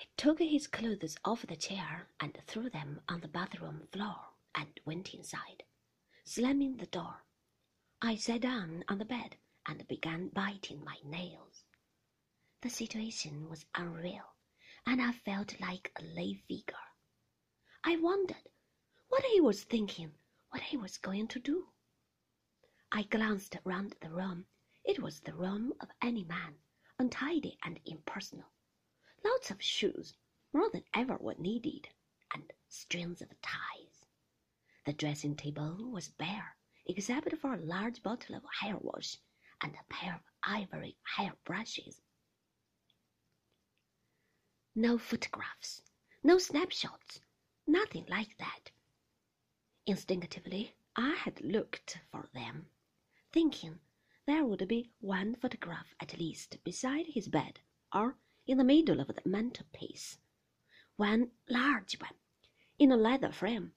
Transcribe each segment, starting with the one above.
He took his clothes off the chair and threw them on the bathroom floor and went inside, slamming the door. I sat down on the bed and began biting my nails. The situation was unreal, and I felt like a lay figure. I wondered what he was thinking, what he was going to do. I glanced round the room. It was the room of any man, untidy and impersonal. Lots of shoes, more than ever were needed, and strings of ties. The dressing table was bare, except for a large bottle of hair wash and a pair of ivory hair brushes. No photographs, no snapshots, nothing like that. Instinctively, I had looked for them, thinking there would be one photograph at least beside his bed or in the middle of the mantelpiece. One large one, in a leather frame.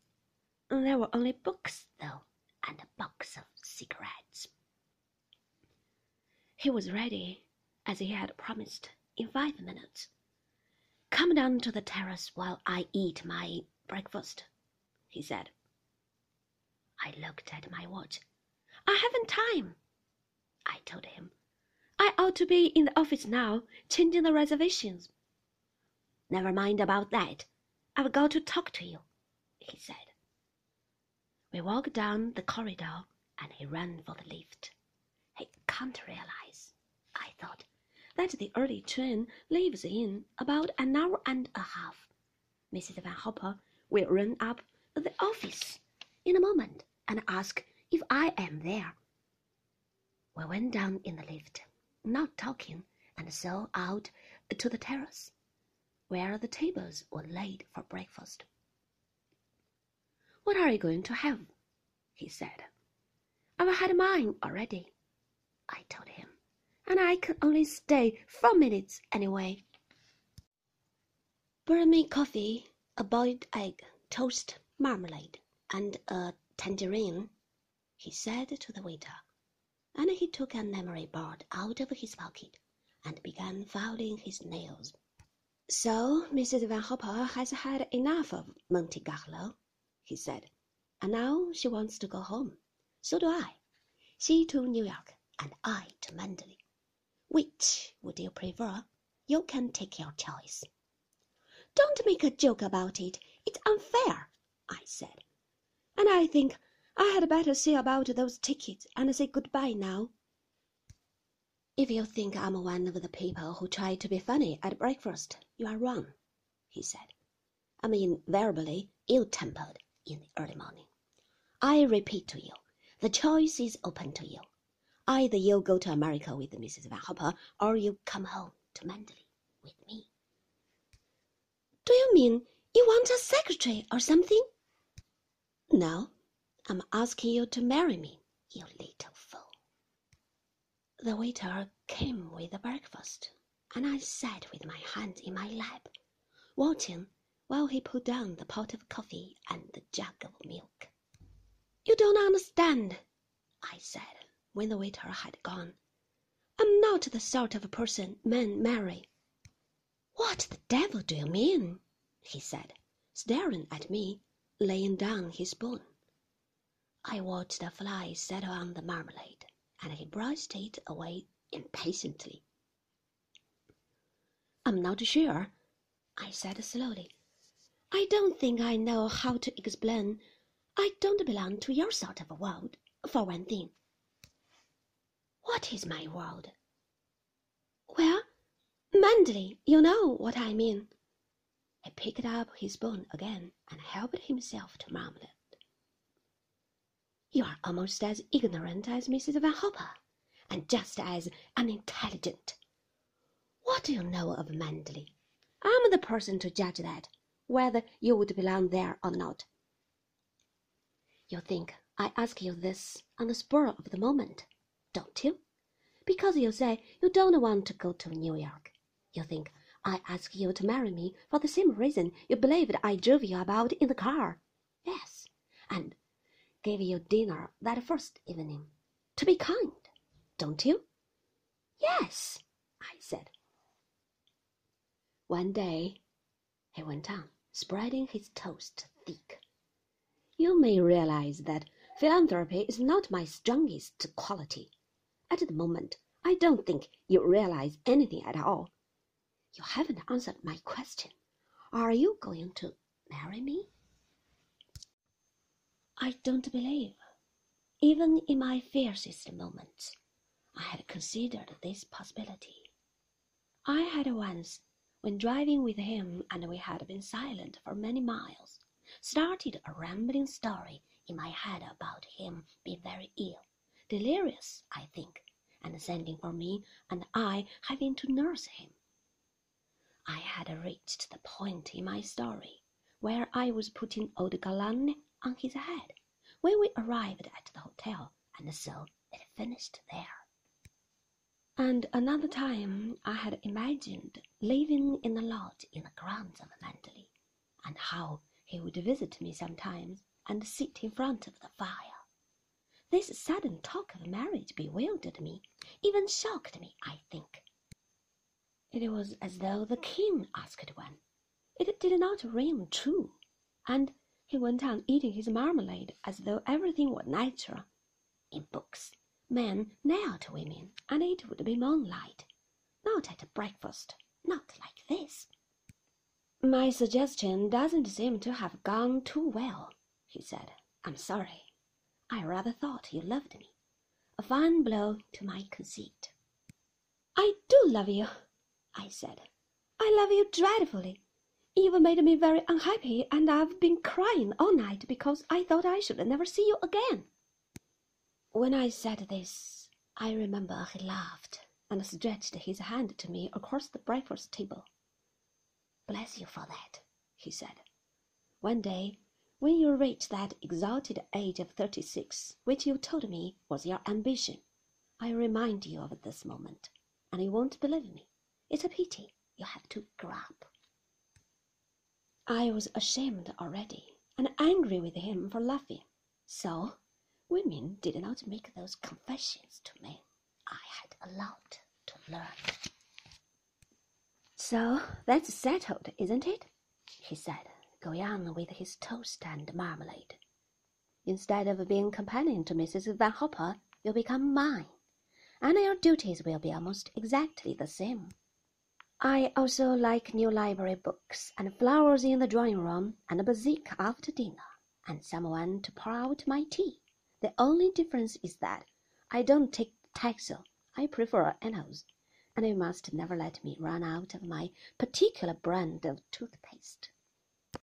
There were only books, though, and a box of cigarettes. He was ready, as he had promised, in five minutes. Come down to the terrace while I eat my breakfast, he said. I looked at my watch. I haven't time, I told him. I ought to be in the office now, changing the reservations. Never mind about that. I've got to talk to you, he said. We walked down the corridor, and he ran for the lift. He can't realize, I thought, that the early train leaves in about an hour and a half. Mrs. Van Hopper will run up to the office in a moment and ask if I am there. We went down in the lift not talking, and so out to the terrace, where the tables were laid for breakfast. What are you going to have? he said. I've had mine already, I told him, and I can only stay four minutes anyway. Bring me coffee, a boiled egg, toast, marmalade, and a tangerine, he said to the waiter and he took an emery board out of his pocket and began filing his nails. So Mrs. Van Hopper has had enough of Monte Carlo, he said, and now she wants to go home. So do I. She to New York, and I to Manderley. Which would you prefer? You can take your choice. Don't make a joke about it. It's unfair, I said. And I think I had better see about those tickets and say good-bye now. If you think I'm one of the people who try to be funny at breakfast, you are wrong, he said. I'm invariably ill-tempered in the early morning. I repeat to you, the choice is open to you. Either you go to America with Mrs. Van Hopper, or you come home to Manderley with me. Do you mean you want a secretary or something? No, I'm asking you to marry me, you little fool. The waiter came with the breakfast, and I sat with my hand in my lap, watching while he put down the pot of coffee and the jug of milk. You don't understand, I said when the waiter had gone. I'm not the sort of a person men marry. What the devil do you mean? he said, staring at me, laying down his spoon. I watched the fly settle on the marmalade, and he brushed it away impatiently. I'm not sure, I said slowly. I don't think I know how to explain. I don't belong to your sort of world, for one thing. What is my world? Well, Manderley, you know what I mean. He picked up his spoon again and helped himself to marmalade. You are almost as ignorant as Mrs. Van Hopper, and just as unintelligent. What do you know of Manderley? I'm the person to judge that, whether you would belong there or not. You think I ask you this on the spur of the moment, don't you? Because you say you don't want to go to New York. You think I ask you to marry me for the same reason you believed I drove you about in the car. Yes, and gave you dinner that first evening. To be kind, don't you? Yes, I said. One day he went on, spreading his toast thick. You may realize that philanthropy is not my strongest quality. At the moment, I don't think you realize anything at all. You haven't answered my question. Are you going to marry me? I don't believe, even in my fiercest moments, I had considered this possibility. I had once, when driving with him and we had been silent for many miles, started a rambling story in my head about him being very ill, delirious, I think, and sending for me and I having to nurse him. I had reached the point in my story where I was putting de Cologne on his head when we arrived at the hotel, and so it finished there. And another time I had imagined living in a lodge in the grounds of Manderley, and how he would visit me sometimes and sit in front of the fire. This sudden talk of marriage bewildered me, even shocked me, I think. It was as though the king asked one. It did not ring true, and he went on eating his marmalade as though everything were natural. In books, men nailed women, and it would be moonlight. Not at breakfast, not like this. My suggestion doesn't seem to have gone too well, he said. I'm sorry. I rather thought you loved me. A fine blow to my conceit. I do love you, I said. I love you dreadfully. You've made me very unhappy, and I've been crying all night because I thought I should never see you again. When I said this, I remember he laughed and stretched his hand to me across the breakfast table. Bless you for that, he said. One day, when you reach that exalted age of thirty six, which you told me was your ambition, I remind you of this moment, and you won't believe me. It's a pity you have to grow up. I was ashamed already, and angry with him for laughing. So, women did not make those confessions to men. I had a lot to learn. So that's settled, isn't it? he said, going on with his toast and marmalade. Instead of being companion to Mrs. Van Hopper, you'll become mine, and your duties will be almost exactly the same. I also like new library books, and flowers in the drawing room, and a bezique after dinner, and someone to pour out my tea. The only difference is that I don't take Taxol. I prefer Eno's, and you must never let me run out of my particular brand of toothpaste.